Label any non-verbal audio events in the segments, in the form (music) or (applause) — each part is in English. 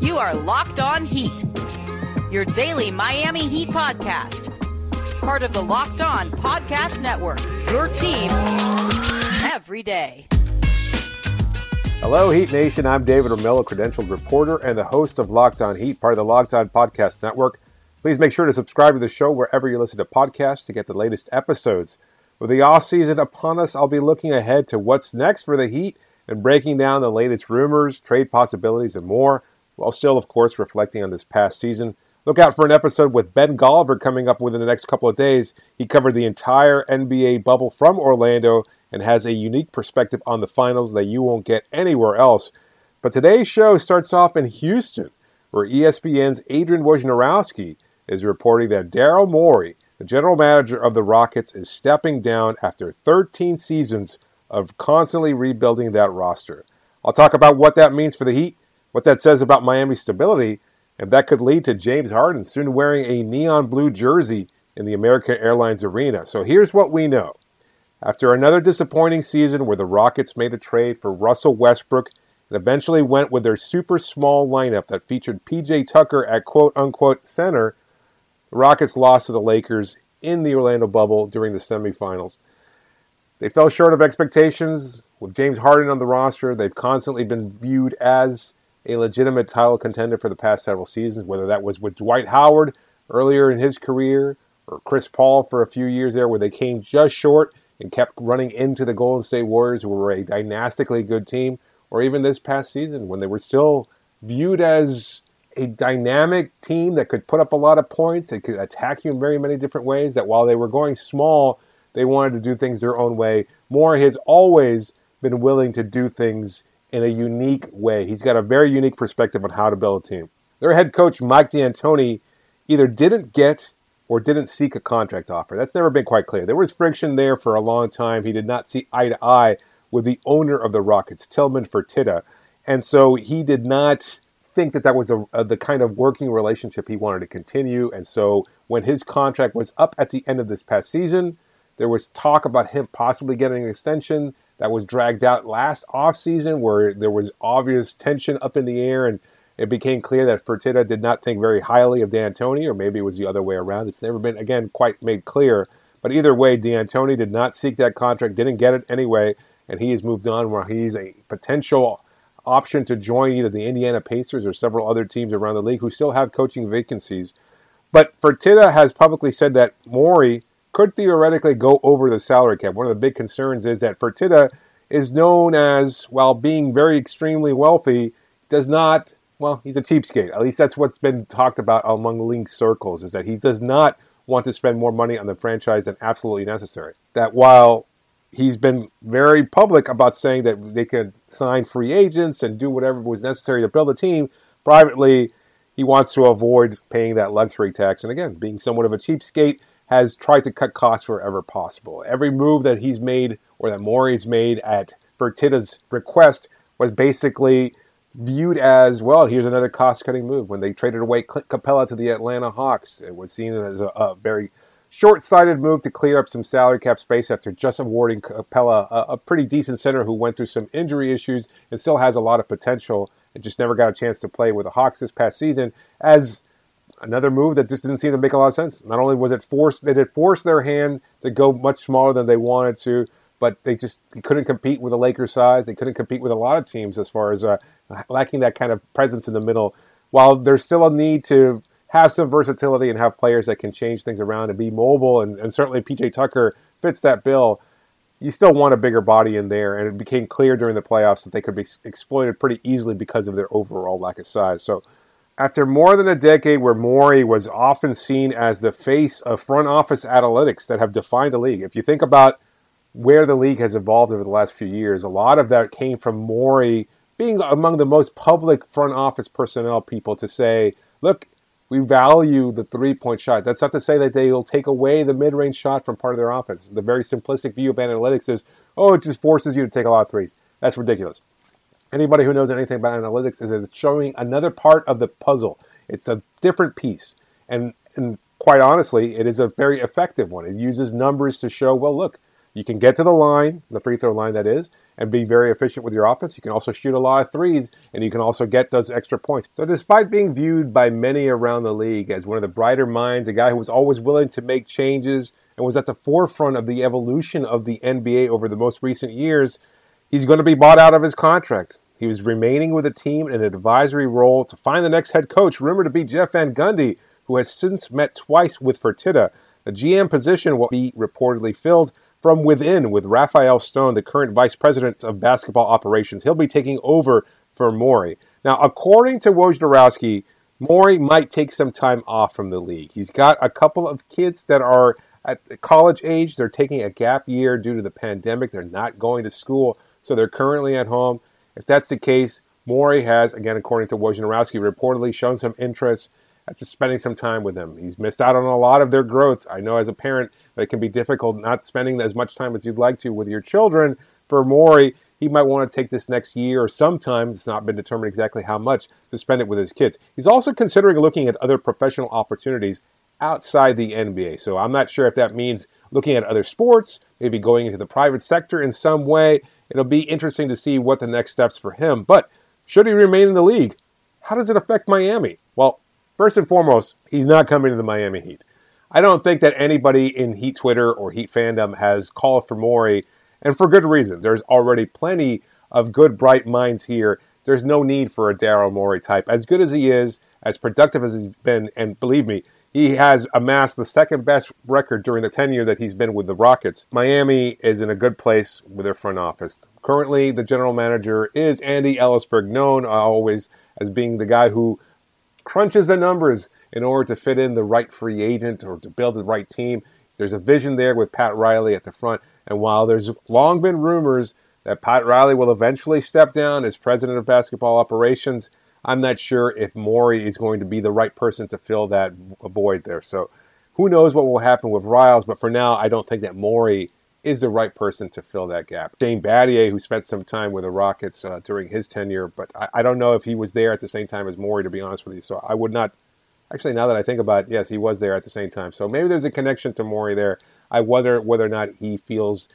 You are Locked On Heat, your daily Miami Heat podcast. Part of the Locked On Podcast Network, your team every day. Hello, Heat Nation. I'm David Ramil, credentialed reporter and the host of Locked On Heat, part of the Locked On Podcast Network. Please make sure to subscribe to the show wherever you listen to podcasts to get the latest episodes. With the off season upon us, I'll be looking ahead to what's next for the Heat and breaking down the latest rumors, trade possibilities, and more, while still, of course, reflecting on this past season. Look out for an episode with Ben Golliver coming up within the next couple of days. He covered the entire NBA bubble from Orlando and has a unique perspective on the finals that you won't get anywhere else. But today's show starts off in Houston, where ESPN's Adrian Wojnarowski is reporting that Daryl Morey, the general manager of the Rockets, is stepping down after 13 seasons of constantly rebuilding that roster. I'll talk about what that means for the Heat, what that says about Miami's stability, and that could lead to James Harden soon wearing a neon blue jersey in the American Airlines Arena. So here's what we know. After another disappointing season where the Rockets made a trade for Russell Westbrook and eventually went with their super small lineup that featured PJ Tucker at quote unquote center, the Rockets lost to the Lakers in the Orlando bubble during the semifinals. They fell short of expectations. With James Harden on the roster, they've constantly been viewed as a legitimate title contender for the past several seasons, whether that was with Dwight Howard earlier in his career or Chris Paul for a few years there, where they came just short and kept running into the Golden State Warriors, who were a dynastically good team, or even this past season when they were still viewed as a dynamic team that could put up a lot of points, that could attack you in very many different ways, that while they were going small, they wanted to do things their own way. Morey has always been willing to do things in a unique way. He's got a very unique perspective on how to build a team. Their head coach, Mike D'Antoni, either didn't get or didn't seek a contract offer. That's never been quite clear. There was friction there for a long time. He did not see eye to eye with the owner of the Rockets, Tillman Fertitta. And so he did not think that that was a, a, the kind of working relationship he wanted to continue. And so when his contract was up at the end of this past season, there was talk about him possibly getting an extension that was dragged out last offseason where there was obvious tension up in the air and it became clear that Fertitta did not think very highly of D'Antoni, or maybe it was the other way around. It's never been, again, quite made clear. But either way, D'Antoni did not seek that contract, didn't get it anyway, and he has moved on where he's a potential option to join either the Indiana Pacers or several other teams around the league who still have coaching vacancies. But Fertitta has publicly said that Morey could theoretically go over the salary cap. One of the big concerns is that Fertitta is known as, while being very extremely wealthy, does not, well, he's a cheapskate. At least that's what's been talked about among link circles, is that he does not want to spend more money on the franchise than absolutely necessary. That while he's been very public about saying that they could sign free agents and do whatever was necessary to build a team, privately, he wants to avoid paying that luxury tax. And again, being somewhat of a cheapskate, has tried to cut costs wherever possible. Every move that he's made or that Morey's made at Fertitta's request was basically viewed as well. Here's another cost-cutting move. When they traded away Clint Capela to the Atlanta Hawks, it was seen as a, a very short-sighted move to clear up some salary cap space after just awarding Capela a, a pretty decent center who went through some injury issues and still has a lot of potential and just never got a chance to play with the Hawks this past season. As another move that just didn't seem to make a lot of sense. Not only was it forced, they did force their hand to go much smaller than they wanted to, but they just couldn't compete with the Lakers size. They couldn't compete with a lot of teams as far as uh, lacking that kind of presence in the middle. While there's still a need to have some versatility and have players that can change things around and be mobile, and, and certainly PJ Tucker fits that bill. You still want a bigger body in there, and it became clear during the playoffs that they could be exploited pretty easily because of their overall lack of size. So after more than a decade where Morey was often seen as the face of front office analytics that have defined the league, if you think about where the league has evolved over the last few years, a lot of that came from Morey being among the most public front office personnel people to say, look, we value the three point shot. That's not to say that they'll take away the mid range shot from part of their offense. The very simplistic view of analytics is, oh, it just forces you to take a lot of threes. That's ridiculous. Anybody who knows anything about analytics is that it's showing another part of the puzzle. It's a different piece. And, and quite honestly, it is a very effective one. It uses numbers to show, well, look, You can get to the line, the free throw line that is, and be very efficient with your offense. You can also shoot a lot of threes, and you can also get those extra points. So, despite being viewed by many around the league as one of the brighter minds, a guy who was always willing to make changes and was at the forefront of the evolution of the NBA over the most recent years, he's going to be bought out of his contract. He was remaining with the team in an advisory role to find the next head coach, rumored to be Jeff Van Gundy, who has since met twice with Fertitta. The GM position will be reportedly filled from within with Rafael Stone, the current vice president of basketball operations. He'll be taking over for Morey. Now, according to Wojnarowski, Morey might take some time off from the league. He's got a couple of kids that are at college age. They're taking a gap year due to the pandemic. They're not going to school, so they're currently at home. If that's the case, Morey has, again, according to Wojnarowski, reportedly shown some interest after spending some time with them. He's missed out on a lot of their growth. I know as a parent, it can be difficult not spending as much time as you'd like to with your children. For Morey, he might want to take this next year or sometime, it's not been determined exactly how much, to spend it with his kids. He's also considering looking at other professional opportunities outside the NBA. So I'm not sure if that means looking at other sports, maybe going into the private sector in some way. It'll be interesting to see what the next steps for him. But should he remain in the league, how does it affect Miami? Well, first and foremost, he's not coming to the Miami Heat. I don't think that anybody in Heat Twitter or Heat fandom has called for Morey, and for good reason. There's already plenty of good, bright minds here. There's no need for a Daryl Morey type. As good as he is, as productive as he's been, and believe me, he has amassed the second best record during the tenure that he's been with the Rockets. Miami is in a good place with their front office. Currently, the general manager is Andy Elisburg, known uh, always as being the guy who crunches the numbers in order to fit in the right free agent or to build the right team. There's a vision there with Pat Riley at the front. And while there's long been rumors that Pat Riley will eventually step down as president of basketball operations, I'm not sure if Morey is going to be the right person to fill that void there. So who knows what will happen with Riles, but for now, I don't think that Morey is the right person to fill that gap. Shane Battier, who spent some time with the Rockets uh, during his tenure, but I, I, don't know if he was there at the same time as Morey, to be honest with you. So I would not Actually, now that I think about it, yes, he was there at the same time. So maybe there's a connection to Morey there. I wonder whether or not he feels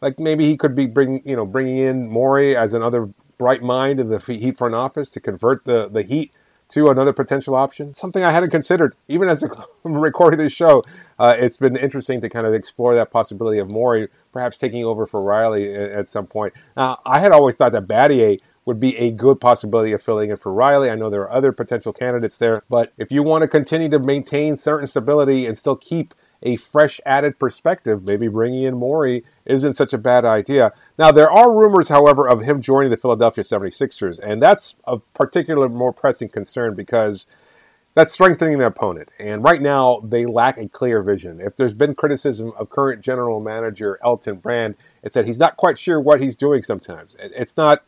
like maybe he could be bringing, you know, bringing in Morey as another bright mind in the Heat front office to convert the, the Heat to another potential option. Something I hadn't considered, even as I'm (laughs) recording this show. Uh, it's been interesting to kind of explore that possibility of Morey perhaps taking over for Riley at some point. Now, I had always thought that Battier would be a good possibility of filling in for Riley. I know there are other potential candidates there, but if you want to continue to maintain certain stability and still keep a fresh added perspective, maybe bringing in Morey isn't such a bad idea. Now, there are rumors, however, of him joining the Philadelphia 76ers, and that's a particular more pressing concern because that's strengthening an opponent. And right now, they lack a clear vision. If there's been criticism of current general manager Elton Brand, it's that he's not quite sure what he's doing sometimes. It's not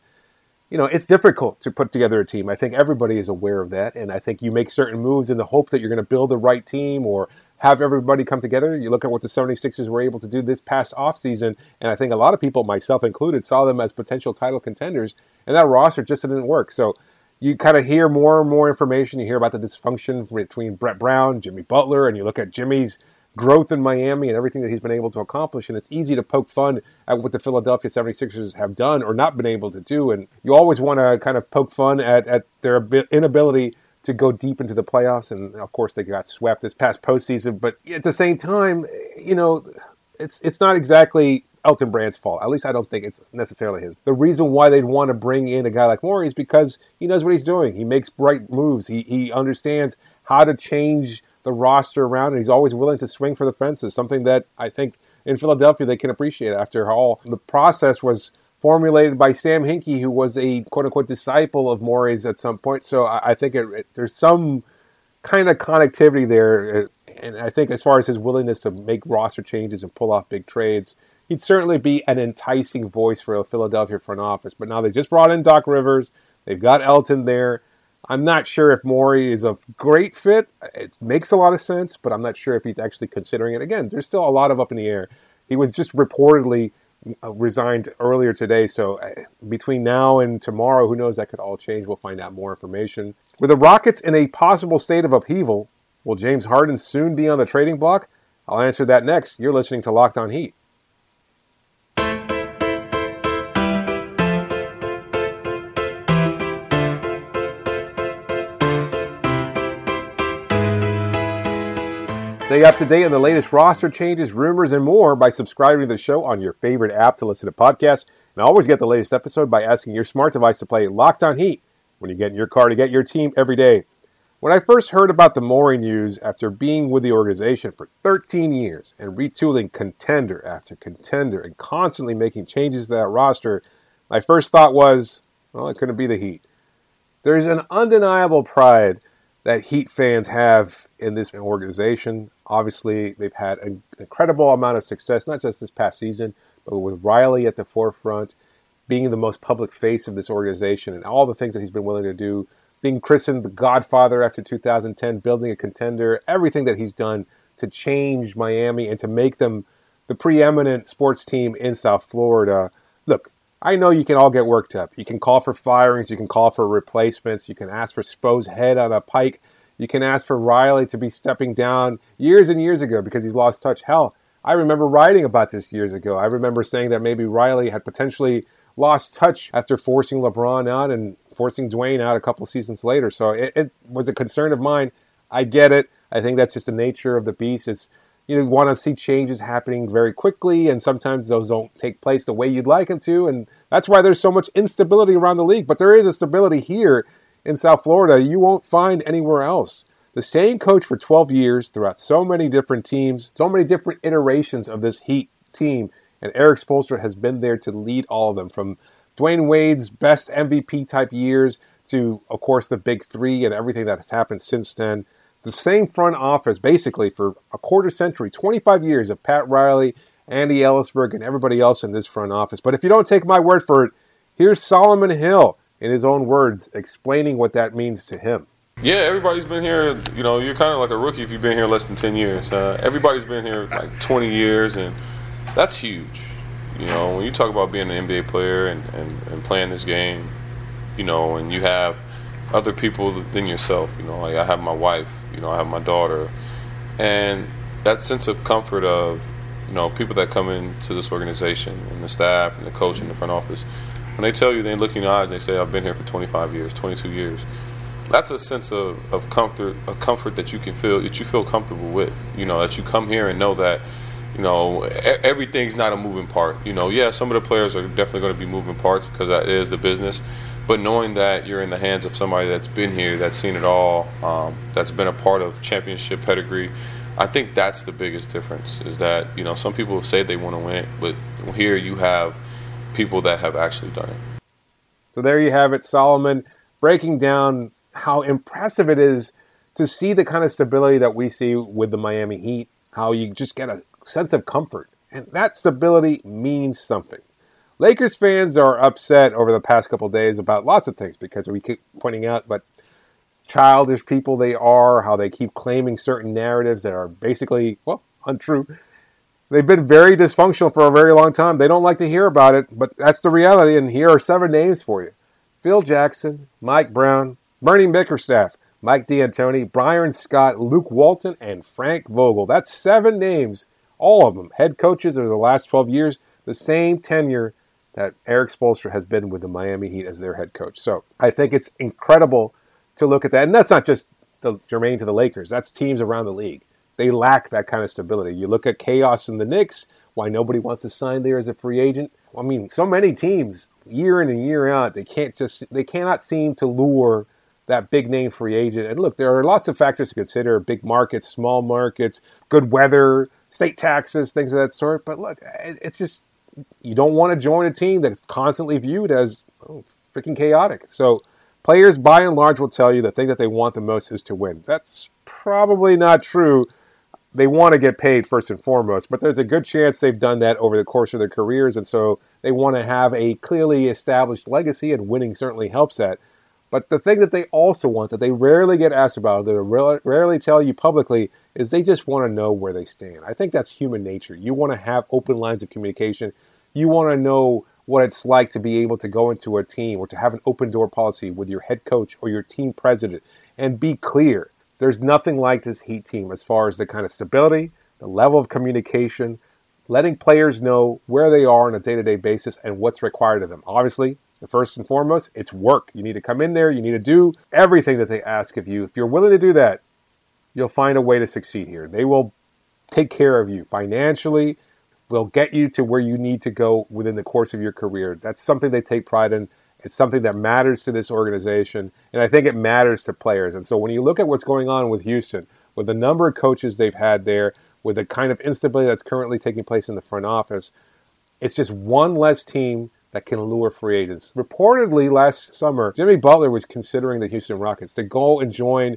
you know, it's difficult to put together a team. I think everybody is aware of that. And I think you make certain moves in the hope that you're going to build the right team or have everybody come together. You look at what the 76ers were able to do this past offseason, and I think a lot of people, myself included, saw them as potential title contenders, and that roster just didn't work. So you kind of hear more and more information. You hear about the dysfunction between Brett Brown, Jimmy Butler, and you look at Jimmy's growth in Miami and everything that he's been able to accomplish. And it's easy to poke fun at what the Philadelphia 76ers have done or not been able to do. And you always want to kind of poke fun at, at their inability to go deep into the playoffs. And of course, they got swept this past postseason. But at the same time, you know, it's it's not exactly Elton Brand's fault. At least I don't think it's necessarily his. The reason why they'd want to bring in a guy like Morey is because he knows what he's doing. He makes bright moves. He he understands how to change the roster around, and he's always willing to swing for the fences. Something that I think in Philadelphia they can appreciate. After all, the process was formulated by Sam Hinkie, who was a quote unquote disciple of Morey's at some point. So I, I think it, it, there's some kind of connectivity there, and I think as far as his willingness to make roster changes and pull off big trades. He'd certainly be an enticing voice for a Philadelphia front office. But now they just brought in Doc Rivers. They've got Elton there. I'm not sure if Morey is a great fit. It makes a lot of sense, but I'm not sure if he's actually considering it. Again, there's still a lot of up in the air. He was just reportedly uh, resigned earlier today, so uh, between now and tomorrow, who knows? That could all change. We'll find out more information. With the Rockets in a possible state of upheaval, will James Harden soon be on the trading block? I'll answer that next. You're listening to Locked On Heat. Stay up to date on the latest roster changes, rumors, and more by subscribing to the show on your favorite app to listen to podcasts. And always get the latest episode by asking your smart device to play Locked On Heat when you get in your car to get your team every day. When I first heard about the Morey news after being with the organization for 13 years and retooling contender after contender and constantly making changes to that roster, my first thought was, well, it couldn't be the Heat. There's an undeniable pride that Heat fans have in this organization. Obviously, they've had an incredible amount of success, not just this past season, but with Riley at the forefront, being the most public face of this organization and all the things that he's been willing to do, being christened the Godfather after 2010, building a contender, everything that he's done to change Miami and to make them the preeminent sports team in South Florida. Look, I know you can all get worked up. You can call for firings, you can call for replacements, you can ask for Spo's head on a pike, you can ask for Riley to be stepping down years and years ago because he's lost touch. Hell, I remember writing about this years ago. I remember saying that maybe Riley had potentially lost touch after forcing LeBron out and forcing Dwyane out a couple seasons later. So it, it was a concern of mine. I get it. I think that's just the nature of the beast. It's you want to see changes happening very quickly, and sometimes those don't take place the way you'd like them to, and that's why there's so much instability around the league. But there is a stability here in South Florida you won't find anywhere else. The same coach for 12 years throughout so many different teams, so many different iterations of this Heat team, and Erik Spoelstra has been there to lead all of them from Dwyane Wade's best MVP type years to, of course, the big three and everything that has happened since then the same front office basically for a quarter century, 25 years of Pat Riley, Andy Elisburg, and everybody else in this front office. But if you don't take my word for it, here's Solomon Hill in his own words explaining what that means to him. Yeah, everybody's been here. You know, you're kind of like a rookie if you've been here less than 10 years. Uh, everybody's been here like 20 years, and that's huge. You know, when you talk about being an NBA player and, and, and playing this game, you know, and you have other people than yourself. You know, like I have my wife, you know, I have my daughter, and that sense of comfort of, you know, people that come into this organization and the staff and the coach in the front office, when they tell you, they look in your eyes and they say, "I've been here for 25 years, 22 years." That's a sense of, of comfort, a comfort that you can feel, that you feel comfortable with. You know, that you come here and know that you know, everything's not a moving part. You know, yeah, some of the players are definitely going to be moving parts because that is the business. But knowing that you're in the hands of somebody that's been here, that's seen it all, um, that's been a part of championship pedigree, I think that's the biggest difference. Is that you know some people say they want to win it, but here you have people that have actually done it. So there you have it, Solomon, breaking down how impressive it is to see the kind of stability that we see with the Miami Heat. How you just get a sense of comfort, and that stability means something. Lakers fans are upset over the past couple days about lots of things because we keep pointing out what childish people they are, how they keep claiming certain narratives that are basically, well, untrue. They've been very dysfunctional for a very long time. They don't like to hear about it, but that's the reality. And here are seven names for you Phil Jackson, Mike Brown, Bernie Bickerstaff, Mike D'Antoni, Byron Scott, Luke Walton, and Frank Vogel. That's seven names, all of them head coaches over the last 12 years, the same tenure that Erik Spoelstra has been with the Miami Heat as their head coach. So I think it's incredible to look at that. And that's not just the germane to the Lakers, that's teams around the league. They lack that kind of stability. You look at chaos in the Knicks, why nobody wants to sign there as a free agent. I mean, so many teams, year in and year out, they can't just they cannot seem to lure that big name free agent. And look, there are lots of factors to consider: big markets, small markets, good weather, state taxes, things of that sort. But look, it's just you don't want to join a team that's constantly viewed as oh, freaking chaotic. So players, by and large, will tell you the thing that they want the most is to win. That's probably not true. They want to get paid first and foremost, but there's a good chance they've done that over the course of their careers, and so they want to have a clearly established legacy, and winning certainly helps that. But the thing that they also want, that they rarely get asked about, that they rarely tell you publicly, is they just want to know where they stand. I think that's human nature. You want to have open lines of communication you want to know what it's like to be able to go into a team or to have an open door policy with your head coach or your team president and be clear. There's nothing like this Heat team as far as the kind of stability, the level of communication, letting players know where they are on a day to day basis and what's required of them. Obviously, first and foremost, it's work. You need to come in there, you need to do everything that they ask of you. If you're willing to do that, you'll find a way to succeed here. They will take care of you financially, will get you to where you need to go within the course of your career. That's something they take pride in. It's something that matters to this organization, and I think it matters to players. And so when you look at what's going on with Houston, with the number of coaches they've had there, with the kind of instability that's currently taking place in the front office, it's just one less team that can lure free agents. Reportedly, last summer, Jimmy Butler was considering the Houston Rockets to go and join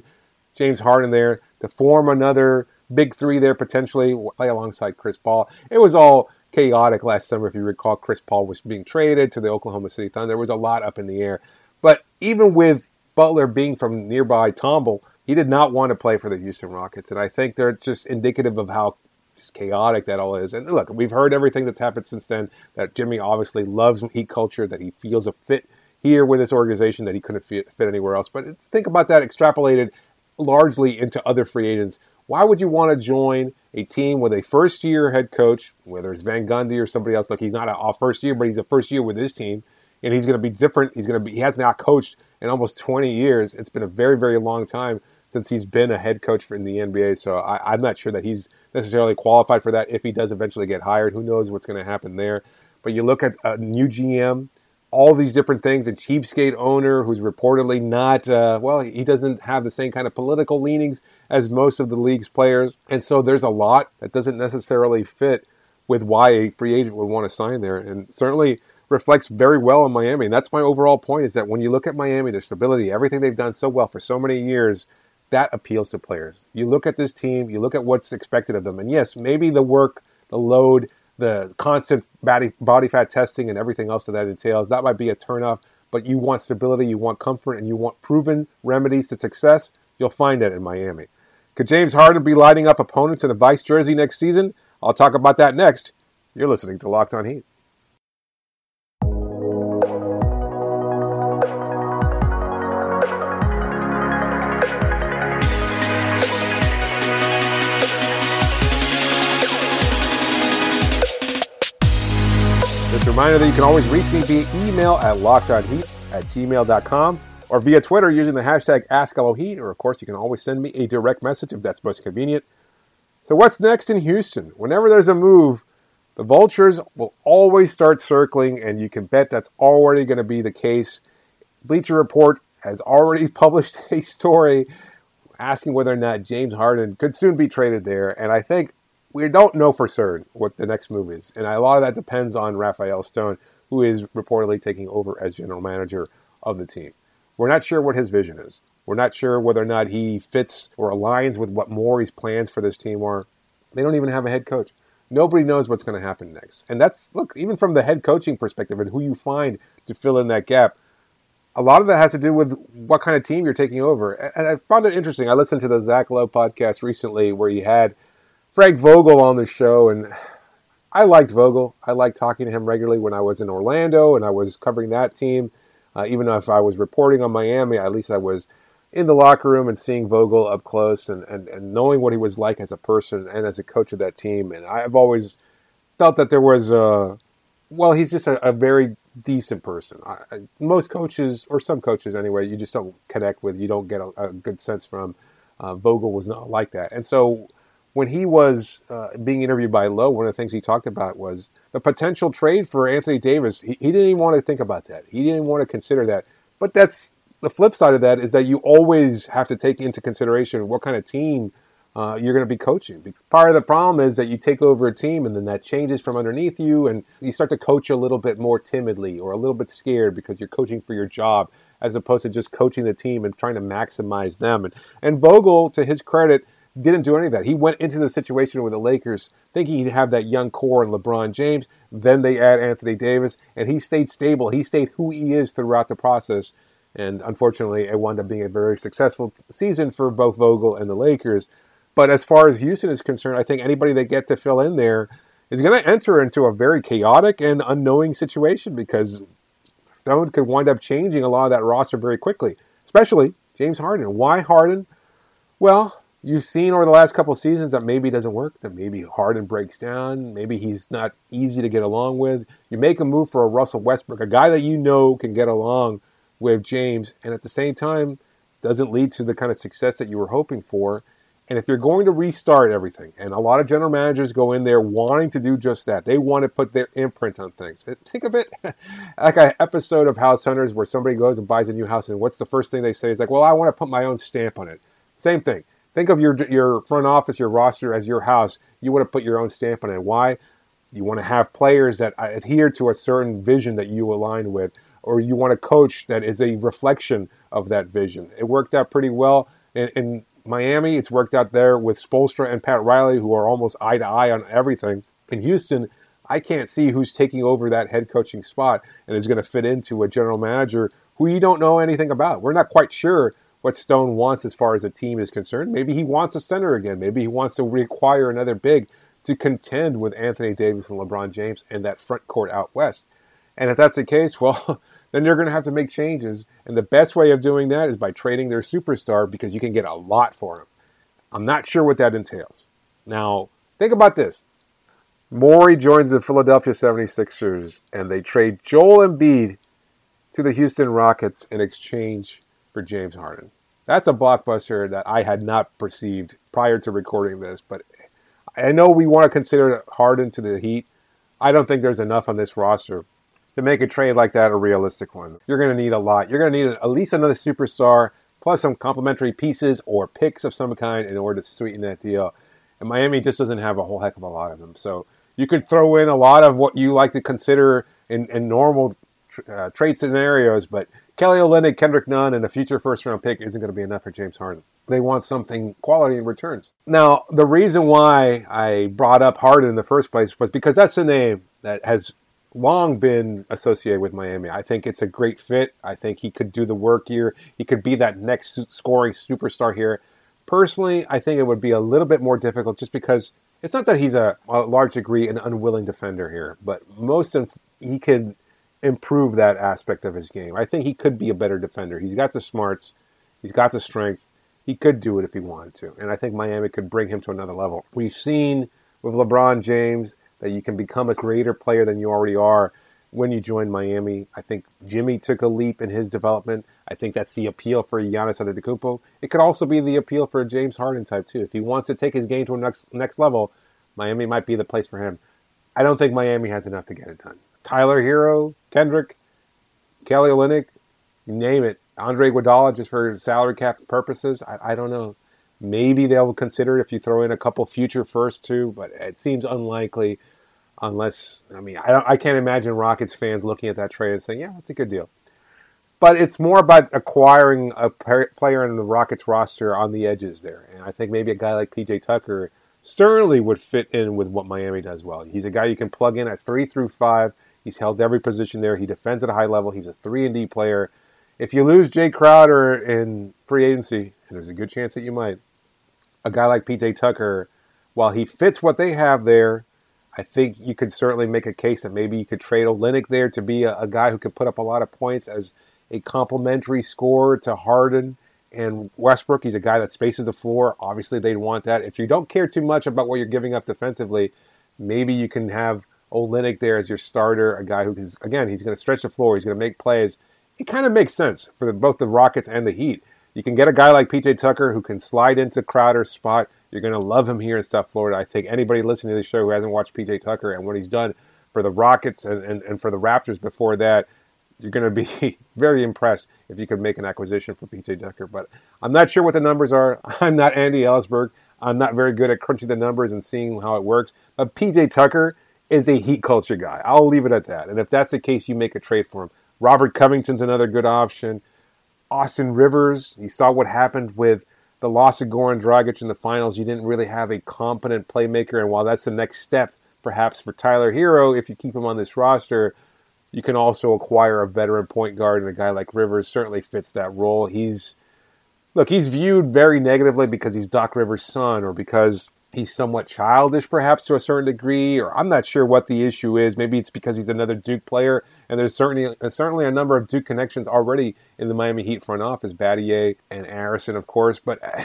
James Harden there to form another big three there potentially, play alongside Chris Paul. It was all chaotic last summer. If you recall, Chris Paul was being traded to the Oklahoma City Thunder. There was a lot up in the air. But even with Butler being from nearby Tomball, he did not want to play for the Houston Rockets. And I think they're just indicative of how just chaotic that all is. And look, we've heard everything that's happened since then. That Jimmy obviously loves Heat culture. That he feels a fit here with this organization that he couldn't fit, fit anywhere else. But think about that extrapolated largely into other free agents. Why would you want to join a team with a first year head coach, whether it's Van Gundy or somebody else? Like he's not a first year, but he's a first year with his team, and he's going to be different. He's going to be. He has not coached in almost 20 years. It's been a very, very long time since he's been a head coach in the NBA. So I, I'm not sure that he's necessarily qualified for that. If he does eventually get hired, who knows what's going to happen there? But you look at a new GM, all these different things, a cheapskate owner who's reportedly not, uh, well, he doesn't have the same kind of political leanings as most of the league's players. And so there's a lot that doesn't necessarily fit with why a free agent would want to sign there. And certainly reflects very well on Miami. And that's my overall point is that when you look at Miami, their stability, everything they've done so well for so many years, that appeals to players. You look at this team, you look at what's expected of them, and yes, maybe the work, the load, the constant body, body fat testing, and everything else that that entails, that might be a turnoff. But you want stability, you want comfort, and you want proven remedies to success. You'll find that in Miami. Could James Harden be lighting up opponents in a vice jersey next season? I'll talk about that next. You're listening to Locked On Heat. Just a reminder that you can always reach me via email at lockedonheat at gmail.com or via Twitter using the hashtag AskLOHeat, or of course, you can always send me a direct message if that's most convenient. So, what's next in Houston? Whenever there's a move, the Vultures will always start circling, and you can bet that's already going to be the case. Bleacher Report has already (laughs) published a story asking whether or not James Harden could soon be traded there, and I think we don't know for certain what the next move is. And a lot of that depends on Rafael Stone, who is reportedly taking over as general manager of the team. We're not sure what his vision is. We're not sure whether or not he fits or aligns with what Morey's plans for this team are. They don't even have a head coach. Nobody knows what's going to happen next. And that's, look, even from the head coaching perspective and who you find to fill in that gap, a lot of that has to do with what kind of team you're taking over. And I found it interesting. I listened to the Zach Lowe podcast recently where he had Frank Vogel on the show, and I liked Vogel. I liked talking to him regularly when I was in Orlando and I was covering that team. Uh, even if I was reporting on Miami, at least I was in the locker room and seeing Vogel up close and, and, and knowing what he was like as a person and as a coach of that team. And I've always felt that there was a, well, he's just a, a very decent person. I, most coaches, or some coaches anyway, you just don't connect with, you don't get a, a good sense from. Uh, Vogel was not like that. And so when he was uh, being interviewed by Lowe, one of the things he talked about was the potential trade for Anthony Davis. He, he, didn't even want to think about that. He didn't want to consider that. But that's the flip side of that is that you always have to take into consideration what kind of team uh, you're going to be coaching. Part of the problem is that you take over a team and then that changes from underneath you, and you start to coach a little bit more timidly or a little bit scared because you're coaching for your job as opposed to just coaching the team and trying to maximize them. And, and Vogel, to his credit, didn't do any of that. He went into the situation with the Lakers thinking he'd have that young core and LeBron James. Then they add Anthony Davis, and he stayed stable. He stayed who he is throughout the process. And unfortunately, it wound up being a very successful season for both Vogel and the Lakers. But as far as Houston is concerned, I think anybody they get to fill in there is going to enter into a very chaotic and unknowing situation because Stone could wind up changing a lot of that roster very quickly, especially James Harden. Why Harden? Well, you've seen over the last couple seasons that maybe doesn't work, that maybe Harden breaks down, maybe he's not easy to get along with. You make a move for a Russell Westbrook, a guy that you know can get along with James, and at the same time doesn't lead to the kind of success that you were hoping for. And if you're going to restart everything, and a lot of general managers go in there wanting to do just that, they want to put their imprint on things. Think of it (laughs) like an episode of House Hunters where somebody goes and buys a new house, and what's the first thing they say? Is like, well, I want to put my own stamp on it. Same thing. Think of your your front office, your roster as your house. You want to put your own stamp on it. Why? You want to have players that uh, adhere to a certain vision that you align with, or you want a coach that is a reflection of that vision. It worked out pretty well in, in Miami. It's worked out there with Spoelstra and Pat Riley, who are almost eye to eye on everything. In Houston, I can't see who's taking over that head coaching spot and is going to fit into a general manager who you don't know anything about. We're not quite sure what Stone wants as far as a team is concerned. Maybe he wants a center again. Maybe he wants to reacquire another big to contend with Anthony Davis and LeBron James and that front court out west. And if that's the case, (laughs) well, then you're going to have to make changes. And the best way of doing that is by trading their superstar because you can get a lot for him. I'm not sure what that entails. Now, think about this. Morey joins the Philadelphia 76ers and they trade Joel Embiid to the Houston Rockets in exchange for James Harden. That's a blockbuster that I had not perceived prior to recording this, but I know we want to consider Harden to the Heat. I don't think there's enough on this roster to make a trade like that a realistic one. You're going to need a lot. You're going to need at least another superstar plus some complementary pieces or picks of some kind in order to sweeten that deal. And Miami just doesn't have a whole heck of a lot of them. So you could throw in a lot of what you like to consider in, in normal uh, trade scenarios, but Kelly Olynyk, Kendrick Nunn, and a future first round pick isn't going to be enough for James Harden. They want something quality in returns. Now, the reason why I brought up Harden in the first place was because that's a name that has long been associated with Miami. I think it's a great fit. I think he could do the work here. He could be that next scoring superstar here. Personally, I think it would be a little bit more difficult just because it's not that he's a, a large degree an unwilling defender here, but most of he can improve that aspect of his game. I think he could be a better defender. He's got the smarts, he's got the strength. He could do it if he wanted to, and I think Miami could bring him to another level. We've seen with LeBron James that you can become a greater player than you already are when you join Miami. I think Jimmy took a leap in his development. I think that's the appeal for Giannis Antetokounmpo. It could also be the appeal for a James Harden type too. If he wants to take his game to a next next level, Miami might be the place for him. I don't think Miami has enough to get it done. Tyler Herro, Kendrick, Kelly Olynyk, name it. Andre Iguodala, just for salary cap purposes. I, I don't know. Maybe they'll consider it if you throw in a couple future firsts too, but it seems unlikely unless I mean I, I can't imagine Rockets fans looking at that trade and saying, "Yeah, that's a good deal." But it's more about acquiring a player in the Rockets roster on the edges there, and I think maybe a guy like PJ Tucker certainly would fit in with what Miami does well. He's a guy you can plug in at three through five. He's held every position there. He defends at a high level. He's a three and D player. If you lose Jae Crowder in free agency, and there's a good chance that you might, a guy like PJ Tucker, while he fits what they have there, I think you could certainly make a case that maybe you could trade Olynyk there to be a, a guy who could put up a lot of points as a complementary scorer to Harden and Westbrook. He's a guy that spaces the floor. Obviously, they'd want that. If you don't care too much about what you're giving up defensively, maybe you can have Olynyk there as your starter, a guy who is again he's going to stretch the floor, he's going to make plays. It kind of makes sense for the, both the Rockets and the Heat. You can get a guy like PJ Tucker who can slide into Crowder's spot. You're going to love him here in South Florida. I think anybody listening to the show who hasn't watched PJ Tucker and what he's done for the Rockets and, and, and for the Raptors before that, you're going to be (laughs) very impressed if you could make an acquisition for PJ Tucker. But I'm not sure what the numbers are. (laughs) I'm not Andy Elisburg. I'm not very good at crunching the numbers and seeing how it works. But PJ Tucker is a heat culture guy. I'll leave it at that. And if that's the case, you make a trade for him. Robert Covington's another good option. Austin Rivers, you saw what happened with the loss of Goran Dragic in the finals, you didn't really have a competent playmaker. And while that's the next step, perhaps for Tyler Herro, if you keep him on this roster, you can also acquire a veteran point guard, and a guy like Rivers certainly fits that role. He's look, he's viewed very negatively because he's Doc Rivers' son, or because he's somewhat childish, perhaps to a certain degree, or I'm not sure what the issue is. Maybe it's because he's another Duke player, and there's certainly uh, certainly a number of Duke connections already in the Miami Heat front office, Battier and Arison, of course. But uh,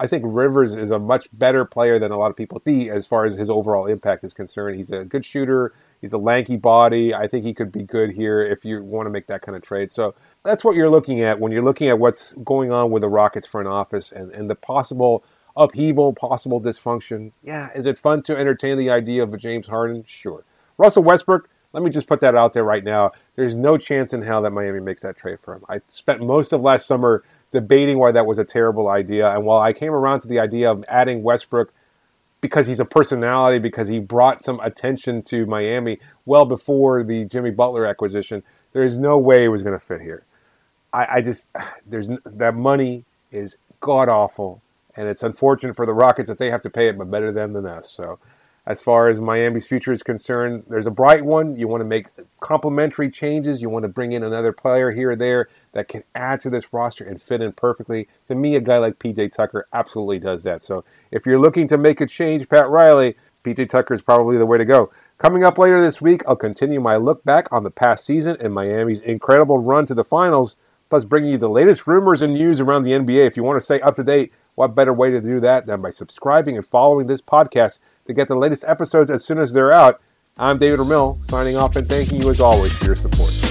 I think Rivers is a much better player than a lot of people see as far as his overall impact is concerned. He's a good shooter. He's a lanky body. I think he could be good here if you want to make that kind of trade. So that's what you're looking at when you're looking at what's going on with the Rockets front office and, and the possible upheaval, possible dysfunction. Yeah, is it fun to entertain the idea of a James Harden? Sure. Russell Westbrook, let me just put that out there right now. There's no chance in hell that Miami makes that trade for him. I spent most of last summer debating why that was a terrible idea. And while I came around to the idea of adding Westbrook because he's a personality, because he brought some attention to Miami well before the Jimmy Butler acquisition, there is no way it was going to fit here. I, I just, there's that money is god awful and it's unfortunate for the Rockets that they have to pay it, but better them than us. So, as far as Miami's future is concerned, there's a bright one. You want to make complementary changes. You want to bring in another player here or there that can add to this roster and fit in perfectly. To me, a guy like PJ Tucker absolutely does that. So, if you're looking to make a change, Pat Riley, PJ Tucker is probably the way to go. Coming up later this week, I'll continue my look back on the past season and Miami's incredible run to the finals, plus bringing you the latest rumors and news around the NBA. If you want to stay up to date what better way to do that than by subscribing and following this podcast to get the latest episodes as soon as they're out? I'm David Ramil, signing off and thanking you as always for your support.